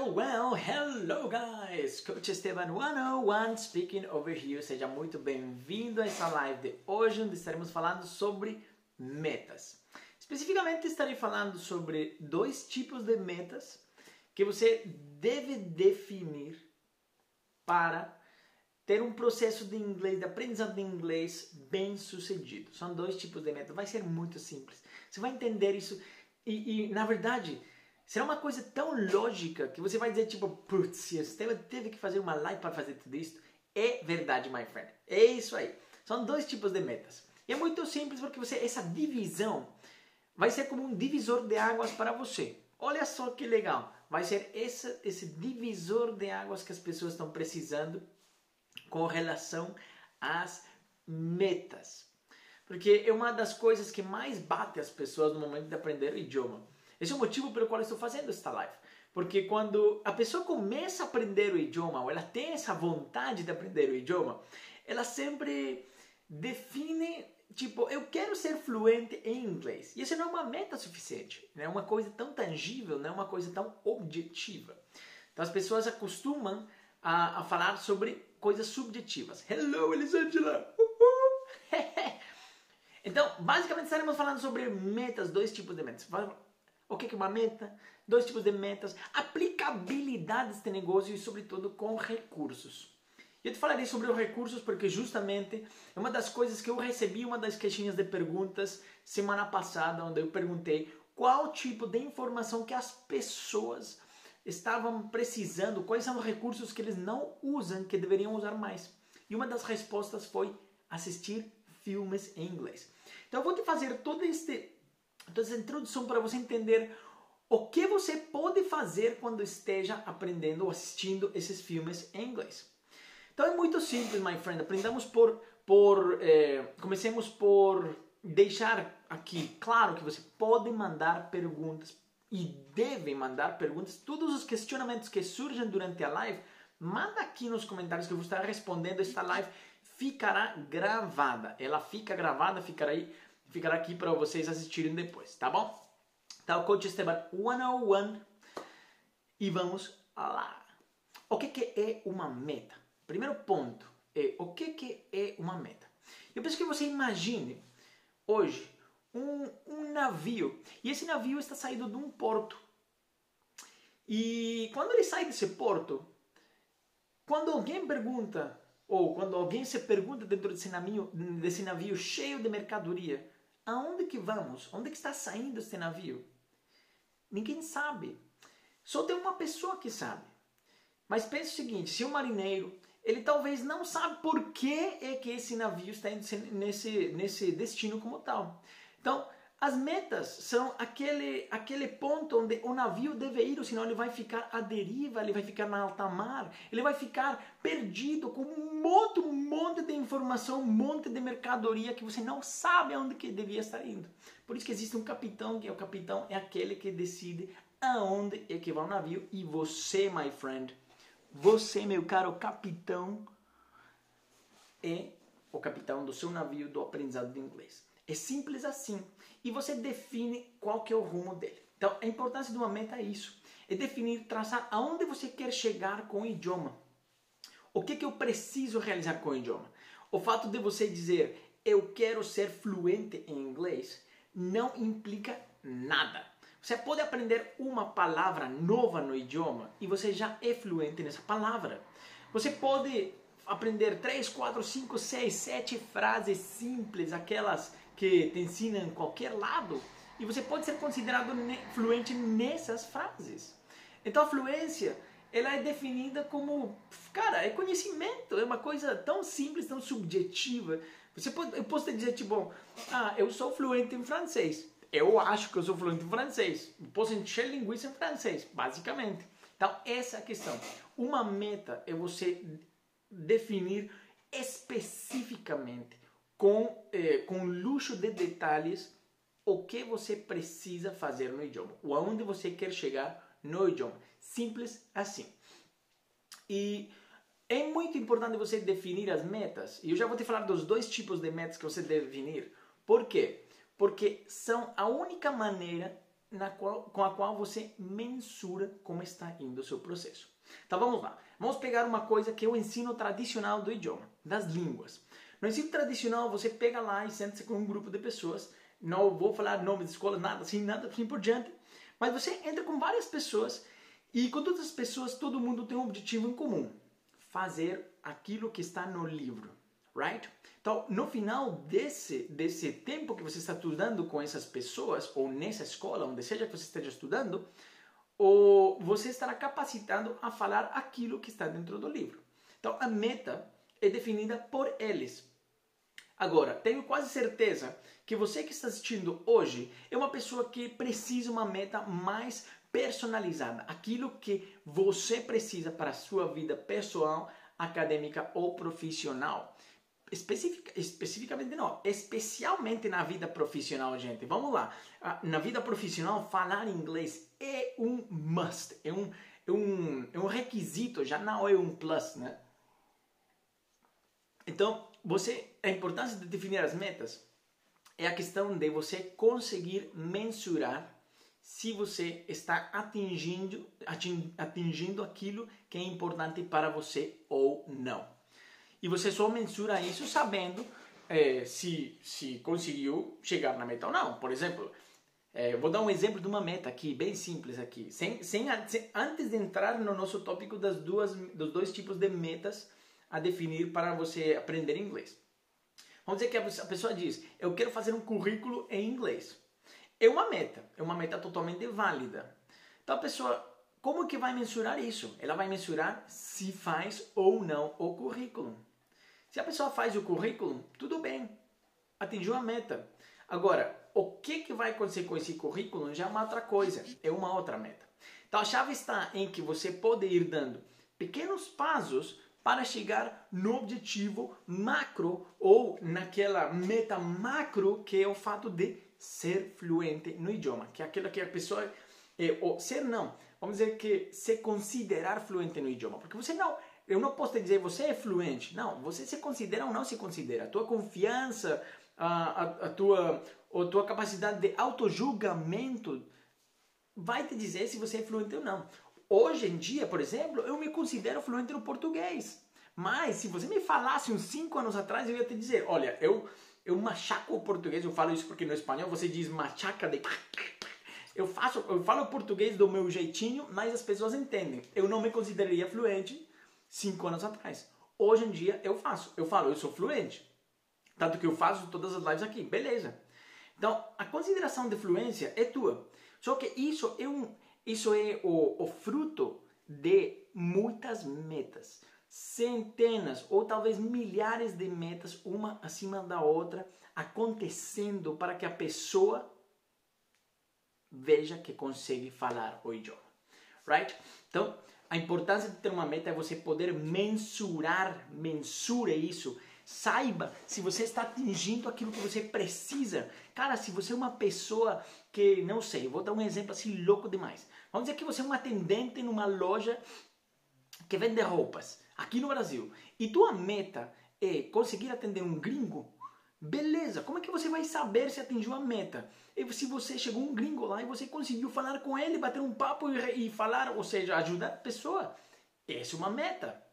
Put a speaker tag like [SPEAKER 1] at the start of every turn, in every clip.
[SPEAKER 1] Well, well, hello guys! Coach Esteban 101 speaking over here. Seja muito bem-vindo a essa live de hoje, onde estaremos falando sobre metas. Especificamente, estarei falando sobre dois tipos de metas que você deve definir para ter um processo de inglês, de aprendizado de inglês bem sucedido. São dois tipos de metas. Vai ser muito simples. Você vai entender isso e, e na verdade Será uma coisa tão lógica que você vai dizer, tipo, putz, Esteban teve que fazer uma live para fazer tudo isso. É verdade, my friend. É isso aí. São dois tipos de metas. E é muito simples porque você essa divisão vai ser como um divisor de águas para você. Olha só que legal. Vai ser esse, esse divisor de águas que as pessoas estão precisando com relação às metas. Porque é uma das coisas que mais bate as pessoas no momento de aprender o idioma esse é o motivo pelo qual estou fazendo esta live. Porque quando a pessoa começa a aprender o idioma, ou ela tem essa vontade de aprender o idioma, ela sempre define, tipo, eu quero ser fluente em inglês. E isso não é uma meta suficiente, não é uma coisa tão tangível, não é uma coisa tão objetiva. Então as pessoas acostumam a, a falar sobre coisas subjetivas. Hello, Elisângela! então, basicamente estaremos falando sobre metas, dois tipos de metas o que é uma meta, dois tipos de metas, aplicabilidade deste negócio e, sobretudo, com recursos. Eu te falarei sobre os recursos porque justamente é uma das coisas que eu recebi uma das caixinhas de perguntas semana passada, onde eu perguntei qual tipo de informação que as pessoas estavam precisando, quais são os recursos que eles não usam, que deveriam usar mais. E uma das respostas foi assistir filmes em inglês. Então eu vou te fazer todo este então, essa introdução para você entender o que você pode fazer quando esteja aprendendo ou assistindo esses filmes em inglês. Então é muito simples, my friend. Aprendamos por, por eh, comecemos por deixar aqui claro que você pode mandar perguntas e deve mandar perguntas. Todos os questionamentos que surgem durante a live, manda aqui nos comentários que eu vou estar respondendo. Esta live ficará gravada. Ela fica gravada, ficará aí ficará aqui para vocês assistirem depois, tá bom? Tá o Coach Esteban 101 e vamos lá. O que, que é uma meta? Primeiro ponto é o que, que é uma meta. Eu penso que você imagine hoje um, um navio e esse navio está saindo de um porto. E quando ele sai desse porto, quando alguém pergunta ou quando alguém se pergunta dentro desse navio, desse navio cheio de mercadoria, aonde que vamos? Onde que está saindo este navio? Ninguém sabe. Só tem uma pessoa que sabe. Mas pense o seguinte, se o marinheiro, ele talvez não sabe por que é que esse navio está nesse, nesse destino como tal. Então, as metas são aquele, aquele ponto onde o navio deve ir, senão ele vai ficar à deriva, ele vai ficar na alta mar, ele vai ficar perdido com um monte, um monte de informação, um monte de mercadoria que você não sabe aonde que devia estar indo. Por isso que existe um capitão, que é o capitão é aquele que decide aonde é que vai o navio e você, my friend, você, meu caro capitão, é o capitão do seu navio do aprendizado de inglês. É simples assim. E você define qual que é o rumo dele. Então, a importância de uma meta é isso. É definir, traçar aonde você quer chegar com o idioma. O que, que eu preciso realizar com o idioma? O fato de você dizer eu quero ser fluente em inglês não implica nada. Você pode aprender uma palavra nova no idioma e você já é fluente nessa palavra. Você pode aprender 3, 4, 5, 6, 7 frases simples, aquelas que te ensinam em qualquer lado, e você pode ser considerado fluente nessas frases. Então a fluência, ela é definida como, cara, é conhecimento, é uma coisa tão simples, tão subjetiva. Você pode, eu posso te dizer tipo, ah, eu sou fluente em francês. Eu acho que eu sou fluente em francês. Eu posso encher linguiça em francês, basicamente. Então, essa é a questão. Uma meta é você definir especificamente com, eh, com luxo de detalhes o que você precisa fazer no idioma, ou aonde você quer chegar no idioma. Simples assim. E é muito importante você definir as metas. E eu já vou te falar dos dois tipos de metas que você deve definir. Por quê? Porque são a única maneira qual, com a qual você mensura como está indo o seu processo. Então vamos lá. Vamos pegar uma coisa que é o ensino tradicional do idioma, das línguas. No ensino tradicional, você pega lá e senta-se com um grupo de pessoas. Não vou falar nome de escola, nada assim, nada assim por diante. Mas você entra com várias pessoas e com todas as pessoas, todo mundo tem um objetivo em comum: fazer aquilo que está no livro, right? Então, no final desse, desse tempo que você está estudando com essas pessoas, ou nessa escola, onde seja que você esteja estudando, ou você estará capacitado a falar aquilo que está dentro do livro. Então, a meta é definida por eles. Agora, tenho quase certeza que você que está assistindo hoje é uma pessoa que precisa uma meta mais personalizada, aquilo que você precisa para a sua vida pessoal, acadêmica ou profissional. Especific, especificamente não, especialmente na vida profissional, gente. Vamos lá. Ah, na vida profissional, falar inglês é um must, é um, é um, é um requisito, já não é um plus, né? Então, você, a importância de definir as metas é a questão de você conseguir mensurar se você está atingindo, atingindo aquilo que é importante para você ou não. E você só mensura isso sabendo é, se, se conseguiu chegar na meta ou não. Por exemplo, é, vou dar um exemplo de uma meta aqui, bem simples aqui. Sem, sem, sem, antes de entrar no nosso tópico das duas, dos dois tipos de metas a definir para você aprender inglês. Vamos dizer que a pessoa diz, eu quero fazer um currículo em inglês. É uma meta, é uma meta totalmente válida. Então a pessoa, como que vai mensurar isso? Ela vai mensurar se faz ou não o currículo. Se a pessoa faz o currículo, tudo bem, atingiu a meta. Agora, o que, que vai acontecer com esse currículo já é uma outra coisa, é uma outra meta. Então a chave está em que você pode ir dando pequenos passos para chegar no objetivo macro ou naquela meta macro que é o fato de ser fluente no idioma, que é aquilo que a pessoa é, ou ser não, vamos dizer que se considerar fluente no idioma, porque você não eu não posso te dizer você é fluente. Não, você se considera ou não se considera. A tua confiança, a, a, a tua, a tua capacidade de autojulgamento vai te dizer se você é fluente ou não. Hoje em dia, por exemplo, eu me considero fluente no português. Mas se você me falasse uns 5 anos atrás, eu ia te dizer, olha, eu, eu machaco o português, eu falo isso porque no espanhol você diz machaca de... Eu, faço, eu falo português do meu jeitinho, mas as pessoas entendem. Eu não me consideraria fluente cinco anos atrás. Hoje em dia eu faço. Eu falo, eu sou fluente. Tanto que eu faço todas as lives aqui. Beleza. Então, a consideração de fluência é tua. Só que isso é, um, isso é o, o fruto de muitas metas. Centenas ou talvez milhares de metas, uma acima da outra, acontecendo para que a pessoa veja que consegue falar o idioma. Right? Então, a importância de ter uma meta é você poder mensurar, mensure isso. Saiba se você está atingindo aquilo que você precisa. Cara, se você é uma pessoa que, não sei, vou dar um exemplo assim louco demais. Vamos dizer que você é um atendente numa loja que vende roupas aqui no Brasil e tua meta é conseguir atender um gringo Beleza, como é que você vai saber se atingiu a meta? E se você chegou um gringo lá e você conseguiu falar com ele, bater um papo e, e falar, ou seja, ajudar a pessoa, essa é uma meta.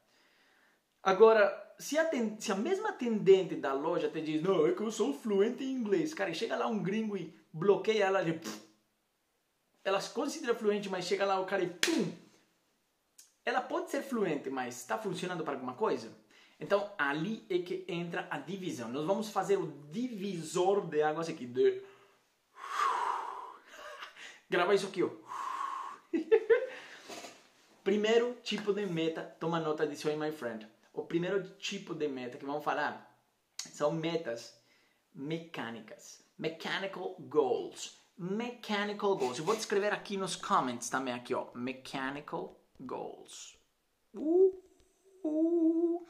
[SPEAKER 1] Agora, se a, se a mesma atendente da loja te diz, não, é que eu sou fluente em inglês, cara, e chega lá um gringo e bloqueia ela, e, pff, ela se considera fluente, mas chega lá o cara e pum, ela pode ser fluente, mas está funcionando para alguma coisa? Então, ali é que entra a divisão. Nós vamos fazer o divisor de águas aqui. De... Grava isso aqui, ó. primeiro tipo de meta, toma nota disso aí, my friend. O primeiro tipo de meta que vamos falar são metas mecânicas. Mechanical goals. Mechanical goals. Eu vou descrever aqui nos comments também, aqui, ó. Mechanical goals. Uh, uh.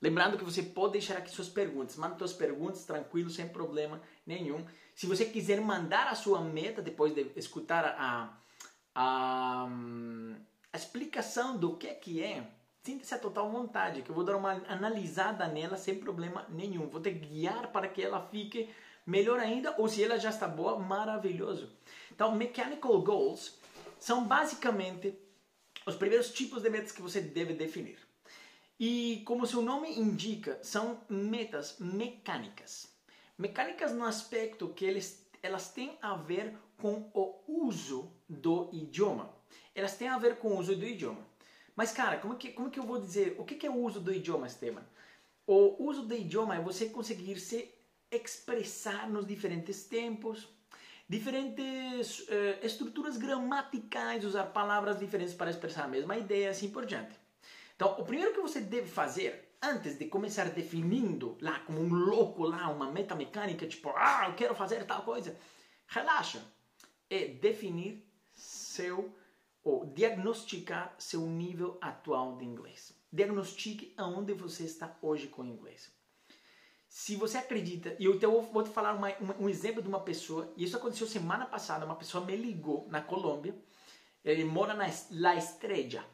[SPEAKER 1] Lembrando que você pode deixar aqui suas perguntas. Manda suas perguntas tranquilo, sem problema nenhum. Se você quiser mandar a sua meta depois de escutar a, a, a explicação do que, que é, sinta-se a total vontade, que eu vou dar uma analisada nela sem problema nenhum. Vou te guiar para que ela fique melhor ainda, ou se ela já está boa, maravilhoso. Então, mechanical goals são basicamente os primeiros tipos de metas que você deve definir. E como seu nome indica, são metas mecânicas. Mecânicas no aspecto que eles, elas têm a ver com o uso do idioma. Elas têm a ver com o uso do idioma. Mas, cara, como que, como que eu vou dizer? O que, que é o uso do idioma, Esteban? O uso do idioma é você conseguir se expressar nos diferentes tempos, diferentes uh, estruturas gramaticais, usar palavras diferentes para expressar a mesma ideia, assim por diante. Então, o primeiro que você deve fazer antes de começar definindo lá como um louco lá uma meta mecânica, tipo, ah, eu quero fazer tal coisa, relaxa. É definir seu ou diagnosticar seu nível atual de inglês. Diagnostique aonde você está hoje com o inglês. Se você acredita, e eu então vou te falar uma, uma, um exemplo de uma pessoa, e isso aconteceu semana passada, uma pessoa me ligou na Colômbia, ele mora na La Estrella,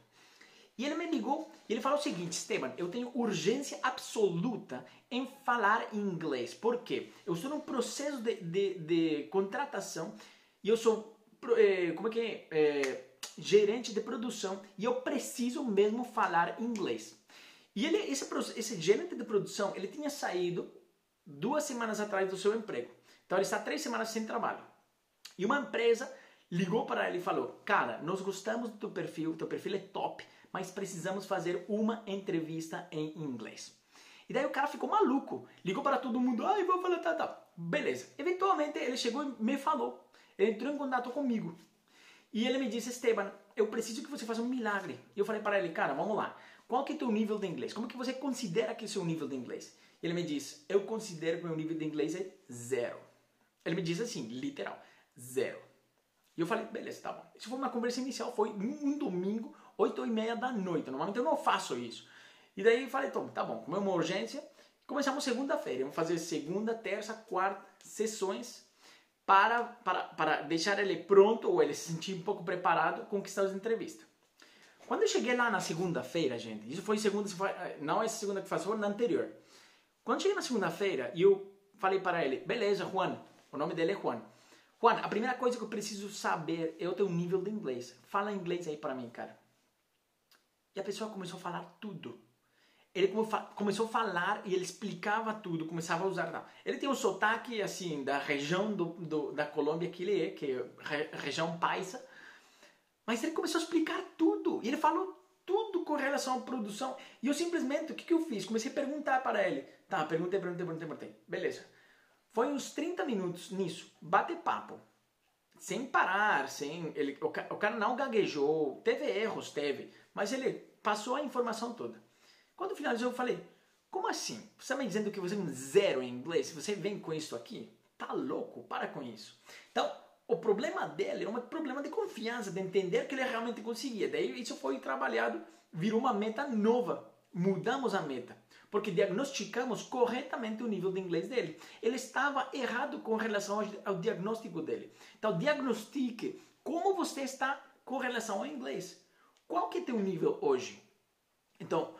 [SPEAKER 1] e ele me ligou e ele falou o seguinte, Esteban, eu tenho urgência absoluta em falar inglês. Por quê? Eu estou num processo de, de, de contratação e eu sou, é, como é que é, é, gerente de produção e eu preciso mesmo falar inglês. E ele, esse, esse gerente de produção, ele tinha saído duas semanas atrás do seu emprego. Então ele está três semanas sem trabalho. E uma empresa ligou para ele e falou: Cara, nós gostamos do teu perfil, teu perfil é top, mas precisamos fazer uma entrevista em inglês. E daí o cara ficou maluco, ligou para todo mundo, ai, vou falar, tá, tá. Beleza. Eventualmente ele chegou e me falou, ele entrou em contato comigo. E ele me disse, Esteban, eu preciso que você faça um milagre. E eu falei para ele, cara, vamos lá. Qual que é o teu nível de inglês? Como que você considera que é o seu nível de inglês? E ele me disse, eu considero que o meu nível de inglês é zero. Ele me disse assim, literal, zero. E eu falei, beleza, tá bom. Isso foi uma conversa inicial, foi um domingo, 8 e meia da noite. Normalmente eu não faço isso. E daí eu falei, tá bom, como é uma urgência, começamos segunda-feira. Vamos fazer segunda, terça, quarta sessões para, para, para deixar ele pronto ou ele se sentir um pouco preparado conquistar as entrevistas. Quando eu cheguei lá na segunda-feira, gente, isso foi segunda, não essa segunda que foi na anterior. Quando cheguei na segunda-feira, eu falei para ele, beleza, Juan, o nome dele é Juan. Juan, a primeira coisa que eu preciso saber é o teu nível de inglês. Fala inglês aí para mim, cara. E a pessoa começou a falar tudo. Ele começou a falar e ele explicava tudo, começava a usar. Ele tem um sotaque assim da região do, do, da Colômbia que ele é, que é região paisa. Mas ele começou a explicar tudo. E ele falou tudo com relação à produção. E eu simplesmente, o que, que eu fiz? Comecei a perguntar para ele. Tá, perguntei, perguntei, perguntei, perguntei. Beleza. Foi uns 30 minutos nisso, bate papo. Sem parar, sem. Ele, o, o cara não gaguejou, teve erros, teve. Mas ele passou a informação toda. Quando finalizou, eu falei: Como assim? Você está me dizendo que você é um zero em inglês? Você vem com isso aqui? Tá louco? Para com isso. Então, o problema dele era um problema de confiança, de entender que ele realmente conseguia. Daí isso foi trabalhado, virou uma meta nova. Mudamos a meta, porque diagnosticamos corretamente o nível de inglês dele. Ele estava errado com relação ao diagnóstico dele. Então, diagnostique como você está com relação ao inglês. Qual que é teu nível hoje? Então,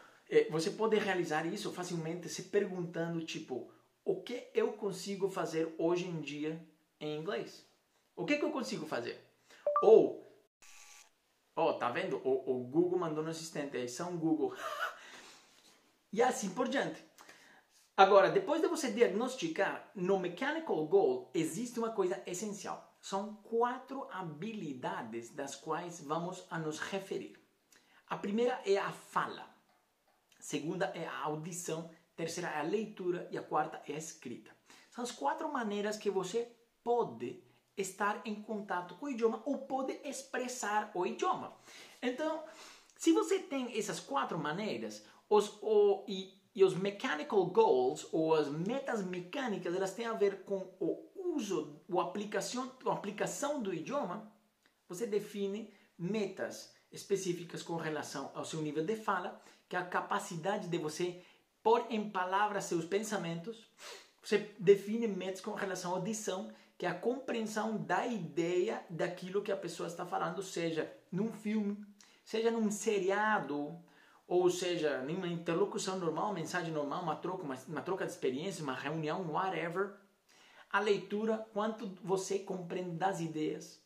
[SPEAKER 1] você pode realizar isso facilmente se perguntando, tipo, o que eu consigo fazer hoje em dia em inglês? O que, que eu consigo fazer? Ou, ó, oh, tá vendo? O, o Google mandou no assistente, aí são Google. e assim por diante. Agora, depois de você diagnosticar, no Mechanical Goal existe uma coisa essencial. São quatro habilidades das quais vamos a nos referir. A primeira é a fala, segunda é a audição, terceira é a leitura e a quarta é a escrita. São as quatro maneiras que você pode estar em contato com o idioma ou pode expressar o idioma. Então, se você tem essas quatro maneiras, os, o, e, e os mechanical goals, ou as metas mecânicas, elas têm a ver com o uso, a aplicação, a aplicação do idioma, você define metas específicas com relação ao seu nível de fala, que é a capacidade de você pôr em palavras seus pensamentos. Você define metas com relação à audição, que é a compreensão da ideia daquilo que a pessoa está falando, seja num filme, seja num seriado, ou seja, numa interlocução normal, uma mensagem normal, uma troca, uma, uma troca de experiência, uma reunião, whatever a leitura, quanto você compreende das ideias.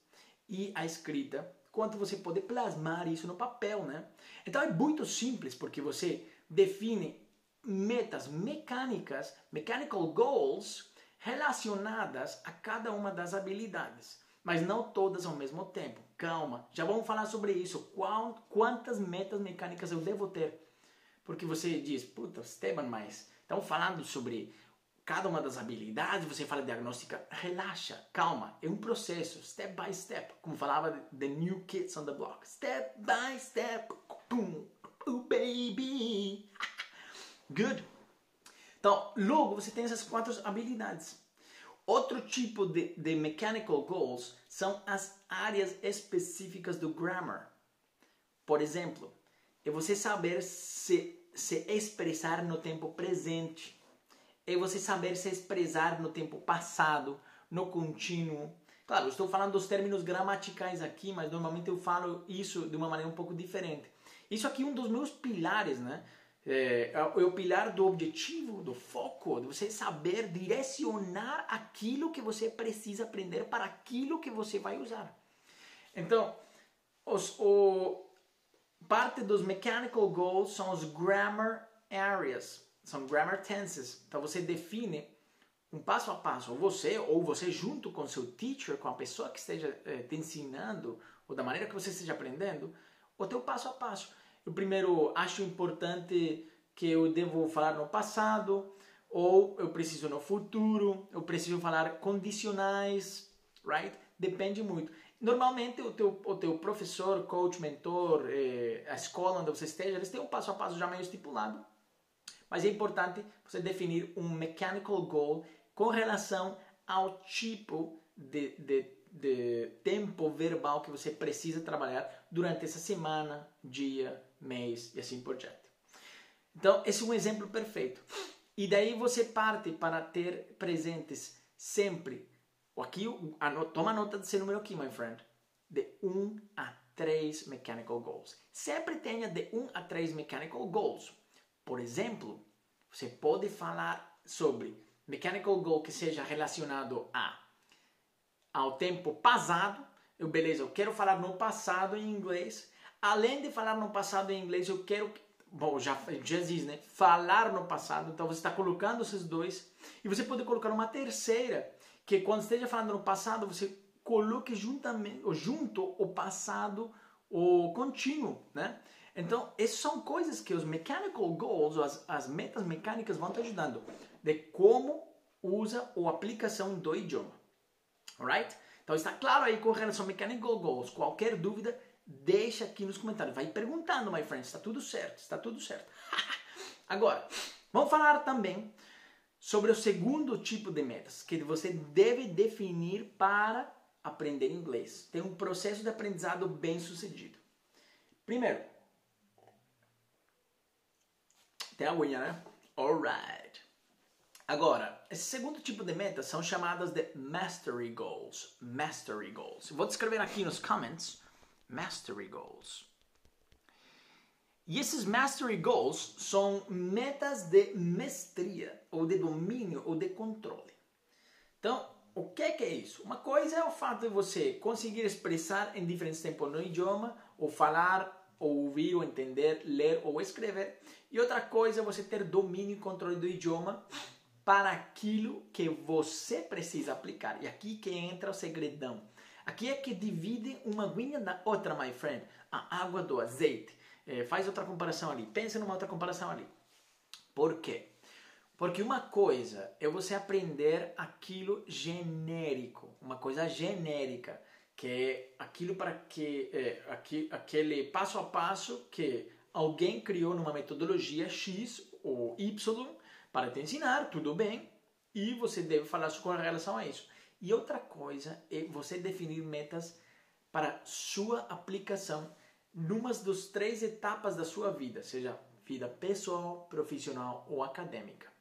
[SPEAKER 1] e a escrita, quanto você pode plasmar isso no papel, né? Então é muito simples porque você define metas mecânicas, mechanical goals relacionadas a cada uma das habilidades, mas não todas ao mesmo tempo. Calma, já vamos falar sobre isso. Qual, quantas metas mecânicas eu devo ter? Porque você diz, puta, Esteban, mas estão falando sobre cada uma das habilidades, você fala diagnóstica, relaxa, calma, é um processo, step by step, como falava The New Kids on the Block, step by step, oh baby, good. Então, logo você tem essas quatro habilidades. Outro tipo de, de mechanical goals são as áreas específicas do grammar. Por exemplo, é você saber se, se expressar no tempo presente. É você saber se expressar no tempo passado, no contínuo. Claro, estou falando dos termos gramaticais aqui, mas normalmente eu falo isso de uma maneira um pouco diferente. Isso aqui é um dos meus pilares, né? é, é o pilar do objetivo, do foco, de você saber direcionar aquilo que você precisa aprender para aquilo que você vai usar. Então, os, o, parte dos mechanical goals são os grammar areas, são grammar tenses. Então você define um passo a passo, ou você, ou você junto com seu teacher, com a pessoa que esteja eh, te ensinando, ou da maneira que você esteja aprendendo, o teu passo a passo. Eu primeiro acho importante que eu devo falar no passado, ou eu preciso no futuro, eu preciso falar condicionais, right? Depende muito. Normalmente o teu, o teu professor, coach, mentor, eh, a escola onde você esteja, eles têm um passo a passo já meio estipulado. Mas é importante você definir um mechanical goal com relação ao tipo de, de, de tempo verbal que você precisa trabalhar durante essa semana, dia, mês e assim por diante. Então, esse é um exemplo perfeito. E daí você parte para ter presentes sempre. Aqui, toma nota desse número aqui, my friend. De 1 a 3 mechanical goals. Sempre tenha de 1 a 3 mechanical goals. Por exemplo, você pode falar sobre mechanical goal que seja relacionado a ao tempo passado. Eu, beleza, eu quero falar no passado em inglês Além de falar no passado em inglês, eu quero. Bom, já, já diz, né? Falar no passado. Então você está colocando esses dois. E você pode colocar uma terceira, que quando esteja falando no passado, você coloque juntamente, junto o passado, o contínuo, né? Então, essas são coisas que os mechanical goals, as, as metas mecânicas vão te ajudando de como usa ou aplicação do idioma. Alright? Então está claro aí com relação a mechanical goals. Qualquer dúvida, Deixa aqui nos comentários. Vai perguntando, my friends. Está tudo certo. Está tudo certo. Agora, vamos falar também sobre o segundo tipo de metas que você deve definir para aprender inglês. Tem um processo de aprendizado bem sucedido. Primeiro, tem unha, né? Alright. Agora, esse segundo tipo de metas são chamadas de Mastery Goals. Mastery Goals. Vou descrever aqui nos comments Mastery Goals. E esses Mastery Goals são metas de mestria, ou de domínio, ou de controle. Então, o que é isso? Uma coisa é o fato de você conseguir expressar em diferentes tempos no idioma, ou falar, ou ouvir, ou entender, ler ou escrever. E outra coisa é você ter domínio e controle do idioma para aquilo que você precisa aplicar. E aqui que entra o segredão. Aqui é que divide uma aguinha da outra, my friend. A água do azeite. É, faz outra comparação ali. Pensa numa outra comparação ali. Por quê? Porque uma coisa é você aprender aquilo genérico, uma coisa genérica, que é aquilo para que é, aqui, aquele passo a passo que alguém criou numa metodologia X ou Y para te ensinar, tudo bem, e você deve falar com relação a isso. E outra coisa é você definir metas para sua aplicação numa das três etapas da sua vida, seja vida pessoal, profissional ou acadêmica.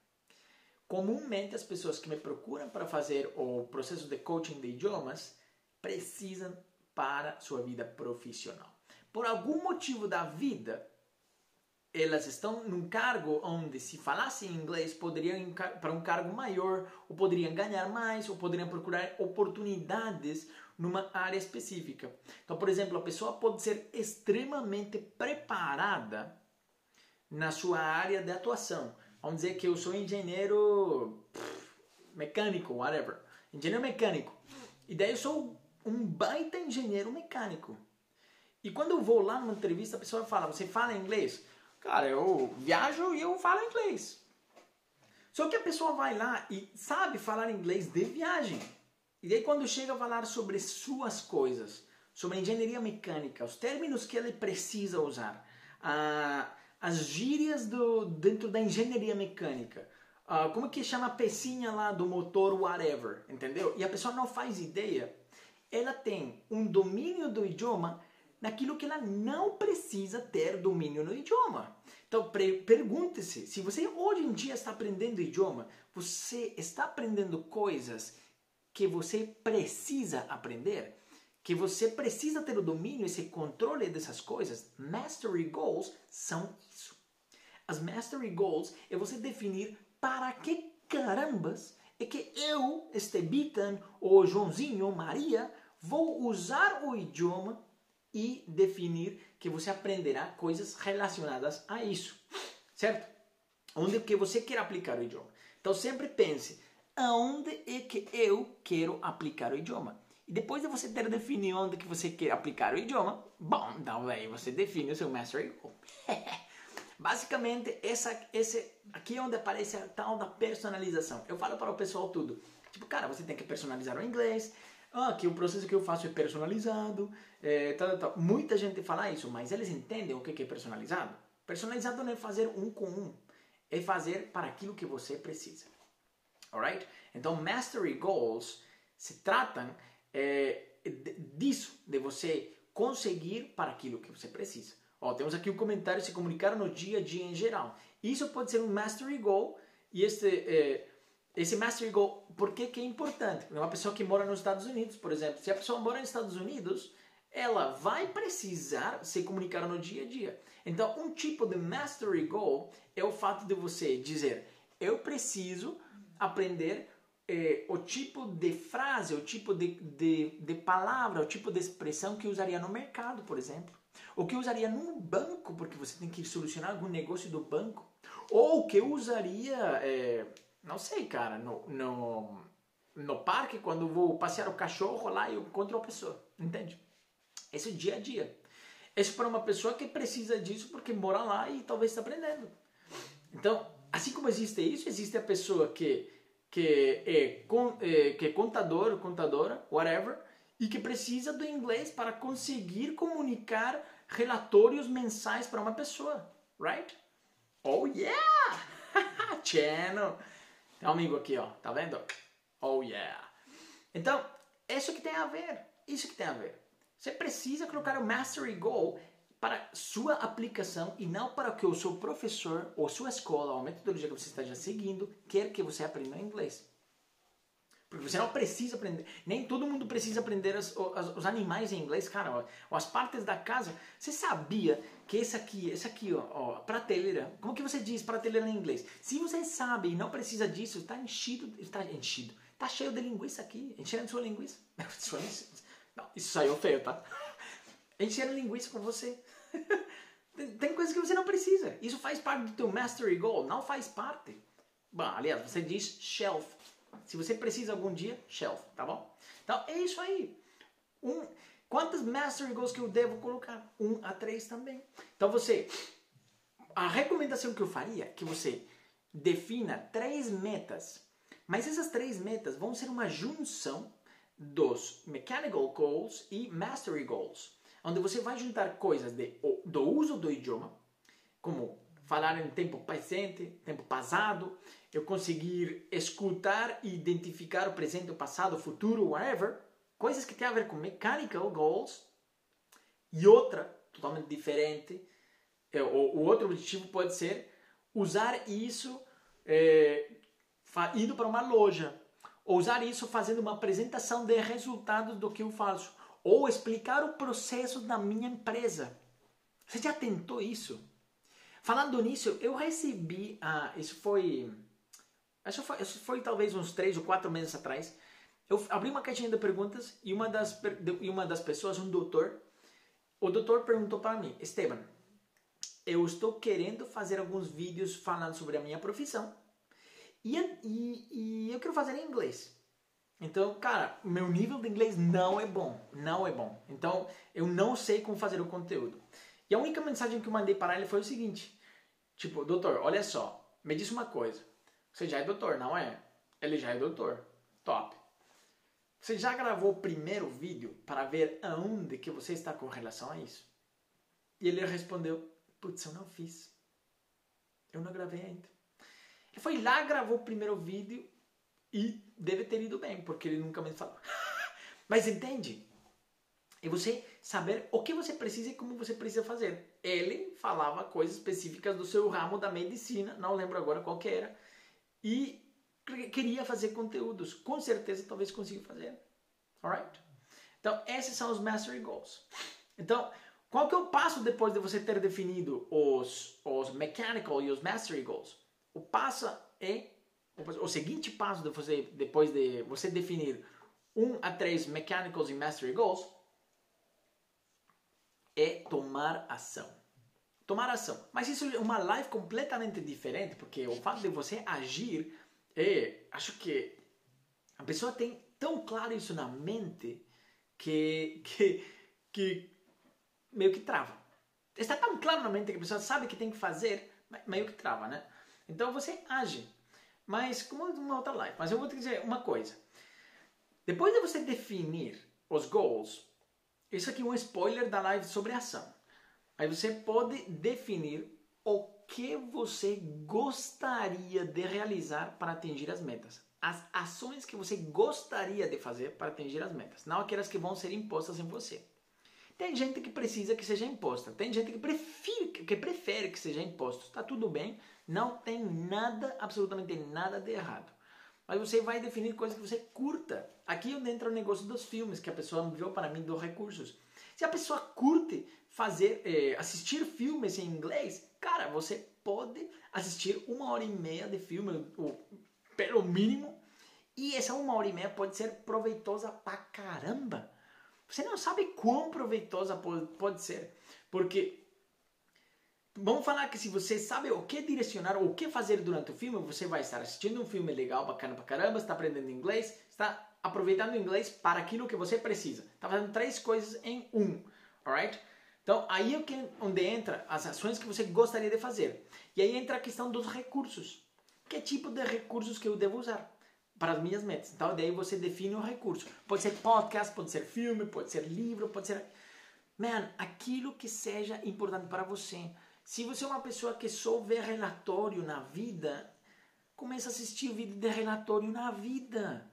[SPEAKER 1] Comumente as pessoas que me procuram para fazer o processo de coaching de idiomas precisam para sua vida profissional. Por algum motivo da vida, elas estão num cargo onde se falasse inglês poderiam para um cargo maior, ou poderiam ganhar mais, ou poderiam procurar oportunidades numa área específica. Então, por exemplo, a pessoa pode ser extremamente preparada na sua área de atuação. Vamos dizer que eu sou engenheiro mecânico, whatever. Engenheiro mecânico. E daí eu sou um baita engenheiro mecânico. E quando eu vou lá numa entrevista, a pessoa fala: Você fala inglês? Cara, eu viajo e eu falo inglês. Só que a pessoa vai lá e sabe falar inglês de viagem. E daí quando chega a falar sobre suas coisas, sobre engenharia mecânica, os termos que ele precisa usar, as gírias do, dentro da engenharia mecânica, como que chama a pecinha lá do motor, whatever, entendeu? E a pessoa não faz ideia, ela tem um domínio do idioma naquilo que ela não precisa ter domínio no idioma. Então, pergunte-se, se você hoje em dia está aprendendo idioma, você está aprendendo coisas que você precisa aprender, que você precisa ter o domínio, esse controle dessas coisas. Mastery goals são isso. As mastery goals é você definir para que carambas é que eu, Estebitan, ou Joãozinho, ou Maria, vou usar o idioma e definir que você aprenderá coisas relacionadas a isso, certo? Onde que você quer aplicar o idioma. Então sempre pense, aonde é que eu quero aplicar o idioma. E depois de você ter definido onde que você quer aplicar o idioma, bom, então aí você define o seu mastery goal. Basicamente, essa, esse, aqui é onde aparece a tal da personalização. Eu falo para o pessoal tudo. Tipo, cara, você tem que personalizar o inglês. Ah, que o processo que eu faço é personalizado. É, tal, tal. Muita gente fala isso, mas eles entendem o que é personalizado? Personalizado não é fazer um com um. É fazer para aquilo que você precisa. Alright? Então, Mastery Goals se tratam é, disso, de você conseguir para aquilo que você precisa. Ó, temos aqui o um comentário se comunicar no dia a dia em geral. Isso pode ser um Mastery Goal e este, é, esse Mastery Goal, por que, que é importante? Uma pessoa que mora nos Estados Unidos, por exemplo, se a pessoa mora nos Estados Unidos, ela vai precisar se comunicar no dia a dia. Então, um tipo de Mastery Goal é o fato de você dizer: eu preciso aprender eh, o tipo de frase, o tipo de, de, de palavra, o tipo de expressão que usaria no mercado, por exemplo. O que usaria num banco, porque você tem que solucionar algum negócio do banco. Ou que usaria, eh, não sei, cara, no, no, no parque, quando vou passear o cachorro lá eu encontro uma pessoa. Entende? Esse é o dia a dia. Esse é para uma pessoa que precisa disso porque mora lá e talvez está aprendendo. Então, assim como existe isso, existe a pessoa que que é, é, que é contador, contadora, whatever, e que precisa do inglês para conseguir comunicar relatórios mensais para uma pessoa, right? Oh yeah! Channel! Tem um amigo aqui, ó, tá vendo? Oh yeah! Então, isso que tem a ver, isso que tem a ver. Você precisa colocar o Mastery Goal para sua aplicação e não para que o seu professor ou sua escola ou a metodologia que você esteja seguindo quer que você aprenda inglês. Porque você não precisa aprender, nem todo mundo precisa aprender os, os, os animais em inglês, cara. Ó, as partes da casa. Você sabia que esse aqui, esse aqui, ó, ó, prateleira, como que você diz prateleira em inglês? Se você sabe e não precisa disso, está enchido, está enchido, está cheio de linguiça aqui, enchendo sua linguiça. Não, isso saiu feio, tá? enchendo linguiça com você. Tem coisas que você não precisa. Isso faz parte do teu mastery goal. Não faz parte. Bom, aliás, você diz shelf. Se você precisa algum dia, shelf, tá bom? Então é isso aí. Um, quantas mastery goals que eu devo colocar? Um a três também. Então você, a recomendação que eu faria é que você defina três metas. Mas essas três metas vão ser uma junção dos mechanical goals e mastery goals onde você vai juntar coisas de, do uso do idioma, como falar em tempo presente, tempo passado, eu conseguir escutar e identificar o presente, o passado, o futuro, whatever, coisas que têm a ver com mechanical goals, e outra totalmente diferente, é, o, o outro objetivo pode ser usar isso é, indo para uma loja, ou usar isso fazendo uma apresentação de resultados do que eu faço ou explicar o processo da minha empresa. Você já tentou isso? Falando nisso, eu recebi, ah, isso foi, isso foi, isso foi talvez uns três ou quatro meses atrás, eu abri uma caixinha de perguntas e uma das, e uma das pessoas, um doutor, o doutor perguntou para mim, Esteban, eu estou querendo fazer alguns vídeos falando sobre a minha profissão e, e, e eu quero fazer em inglês. Então, cara, meu nível de inglês não é bom, não é bom. Então, eu não sei como fazer o conteúdo. E a única mensagem que eu mandei para ele foi o seguinte: tipo, doutor, olha só, me diz uma coisa. Você já é doutor, não é? Ele já é doutor. Top. Você já gravou o primeiro vídeo para ver aonde que você está com relação a isso? E ele respondeu: Putz, eu não fiz. Eu não gravei ainda. Ele foi lá, gravou o primeiro vídeo e deve ter ido bem, porque ele nunca me falou. Mas entende? É você saber o que você precisa e como você precisa fazer. Ele falava coisas específicas do seu ramo da medicina, não lembro agora qual que era, e queria fazer conteúdos. Com certeza, talvez consiga fazer. Alright? Então, esses são os Mastery Goals. Então, qual que é o passo depois de você ter definido os, os Mechanical e os Mastery Goals? O passo é o seguinte passo de você, depois de você definir um a três Mechanicals e Mastery Goals é tomar ação. Tomar ação. Mas isso é uma live completamente diferente, porque o fato de você agir é, acho que a pessoa tem tão claro isso na mente que, que, que meio que trava. Está tão claro na mente que a pessoa sabe que tem que fazer, meio que trava, né? Então você age. Mas como uma outra live. Mas eu vou te dizer uma coisa. Depois de você definir os goals, isso aqui é um spoiler da live sobre ação. Aí você pode definir o que você gostaria de realizar para atingir as metas. As ações que você gostaria de fazer para atingir as metas, não aquelas que vão ser impostas em você. Tem gente que precisa que seja imposta, tem gente que prefere que, prefere que seja imposto. Está tudo bem, não tem nada, absolutamente nada de errado. Mas você vai definir coisas que você curta. Aqui é onde entra o negócio dos filmes, que a pessoa enviou para mim dos recursos. Se a pessoa curte fazer, eh, assistir filmes em inglês, cara, você pode assistir uma hora e meia de filme, ou, pelo mínimo, e essa uma hora e meia pode ser proveitosa pra caramba. Você não sabe quão proveitosa pode, ser. Porque Vamos falar que se você sabe o que direcionar o que fazer durante o filme, você vai estar assistindo um filme legal, bacana pra caramba, está aprendendo inglês, está aproveitando o inglês para aquilo que você precisa. Está fazendo três coisas em um, alright? Então aí é que, onde entra as ações que você gostaria de fazer. E aí entra a questão dos recursos. Que tipo de recursos que eu devo usar para as minhas metas? Então daí você define o recurso. Pode ser podcast, pode ser filme, pode ser livro, pode ser... Man, aquilo que seja importante para você. Se você é uma pessoa que só vê relatório na vida, comece a assistir vídeo de relatório na vida.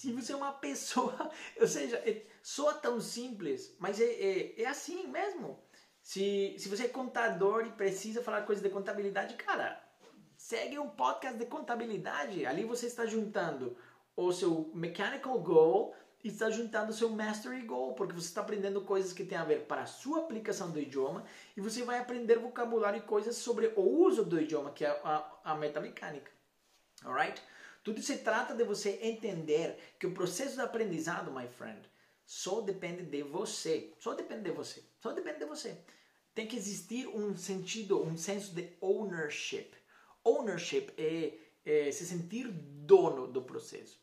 [SPEAKER 1] Se você é uma pessoa, ou seja, é, soa tão simples, mas é, é, é assim mesmo. Se, se você é contador e precisa falar coisas de contabilidade, cara, segue um podcast de contabilidade. Ali você está juntando o seu mechanical goal e está juntando o seu mastery goal, porque você está aprendendo coisas que têm a ver para a sua aplicação do idioma e você vai aprender vocabulário e coisas sobre o uso do idioma, que é a, a meta mecânica. Alright? Tudo se trata de você entender que o processo de aprendizado, my friend, só depende de você. Só depende de você. Só depende de você. Tem que existir um sentido, um senso de ownership. Ownership é, é se sentir dono do processo.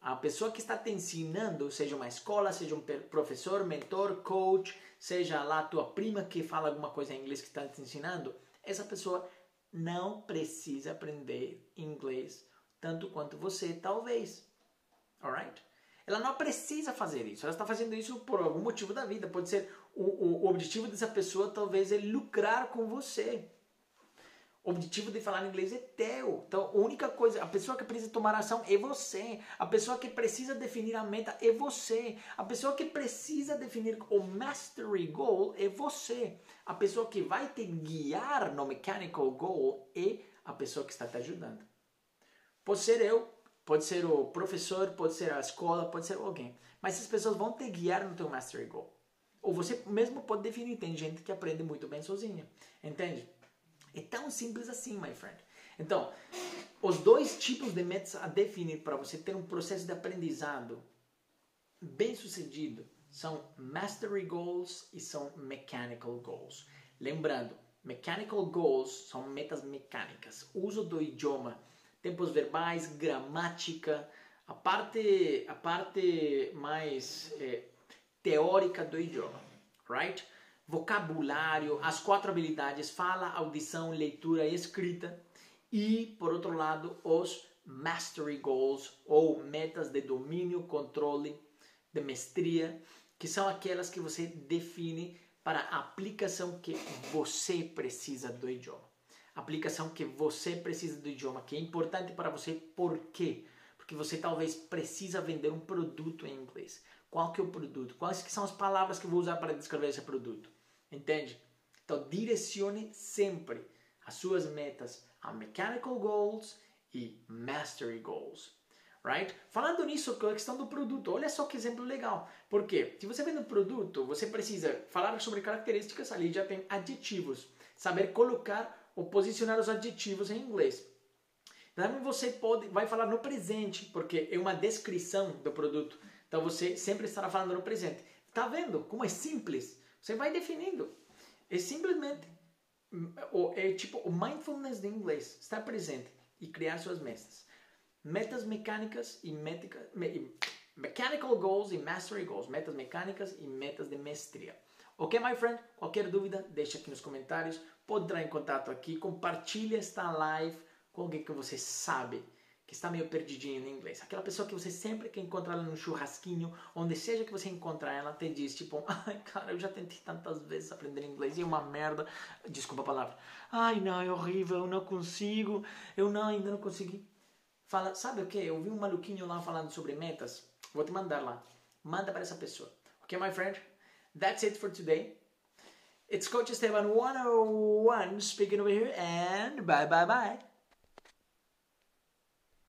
[SPEAKER 1] A pessoa que está te ensinando, seja uma escola, seja um professor, mentor, coach, seja lá tua prima que fala alguma coisa em inglês que está te ensinando, essa pessoa não precisa aprender inglês tanto quanto você, talvez. Alright? Ela não precisa fazer isso. Ela está fazendo isso por algum motivo da vida. Pode ser o, o, o objetivo dessa pessoa, talvez, é lucrar com você. O objetivo de falar inglês é teu. Então, a única coisa, a pessoa que precisa tomar ação é você. A pessoa que precisa definir a meta é você. A pessoa que precisa definir o mastery goal é você. A pessoa que vai te guiar no mechanical goal é a pessoa que está te ajudando. Pode ser eu, pode ser o professor, pode ser a escola, pode ser alguém. Mas essas pessoas vão te guiar no teu mastery goal. Ou você mesmo pode definir. Tem gente que aprende muito bem sozinha. Entende? É tão simples assim, my friend. Então, os dois tipos de metas a definir para você ter um processo de aprendizado bem sucedido são Mastery Goals e são Mechanical Goals. Lembrando, Mechanical Goals são metas mecânicas, uso do idioma, tempos verbais, gramática, a parte, a parte mais é, teórica do idioma, right? Vocabulário, as quatro habilidades, fala, audição, leitura e escrita. E, por outro lado, os Mastery Goals, ou metas de domínio, controle, de mestria, que são aquelas que você define para a aplicação que você precisa do idioma. Aplicação que você precisa do idioma, que é importante para você, por quê? Porque você talvez precisa vender um produto em inglês. Qual que é o produto? Quais que são as palavras que eu vou usar para descrever esse produto? Entende? Então direcione sempre as suas metas a mechanical goals e mastery goals right? Falando nisso, a questão do produto, olha só que exemplo legal. Porque se você vende um produto, você precisa falar sobre características, ali já tem adjetivos. Saber colocar ou posicionar os adjetivos em inglês. Também você pode, vai falar no presente, porque é uma descrição do produto. Então você sempre estará falando no presente. Tá vendo como é simples? Você vai definindo. É simplesmente é tipo o mindfulness de inglês, estar presente e criar suas metas metas mecânicas e mética, me, mechanical goals e mastery goals, metas mecânicas e metas de mestria. Ok, my friend? Qualquer dúvida, deixa aqui nos comentários. Pode entrar em contato aqui, compartilha esta live com alguém que você sabe que está meio perdidinho em inglês. Aquela pessoa que você sempre que encontra ela no churrasquinho, onde seja que você encontrar ela, te diz tipo, ai cara, eu já tentei tantas vezes aprender inglês e é uma merda. Desculpa a palavra. Ai não, é horrível, eu não consigo, eu não, ainda não consegui. Fala, sabe o que? Eu vi um maluquinho lá falando sobre metas. Vou te mandar lá. Manda para essa pessoa. Ok, my friend? That's it for today. It's Coach Esteban 101 speaking over here, and bye bye bye.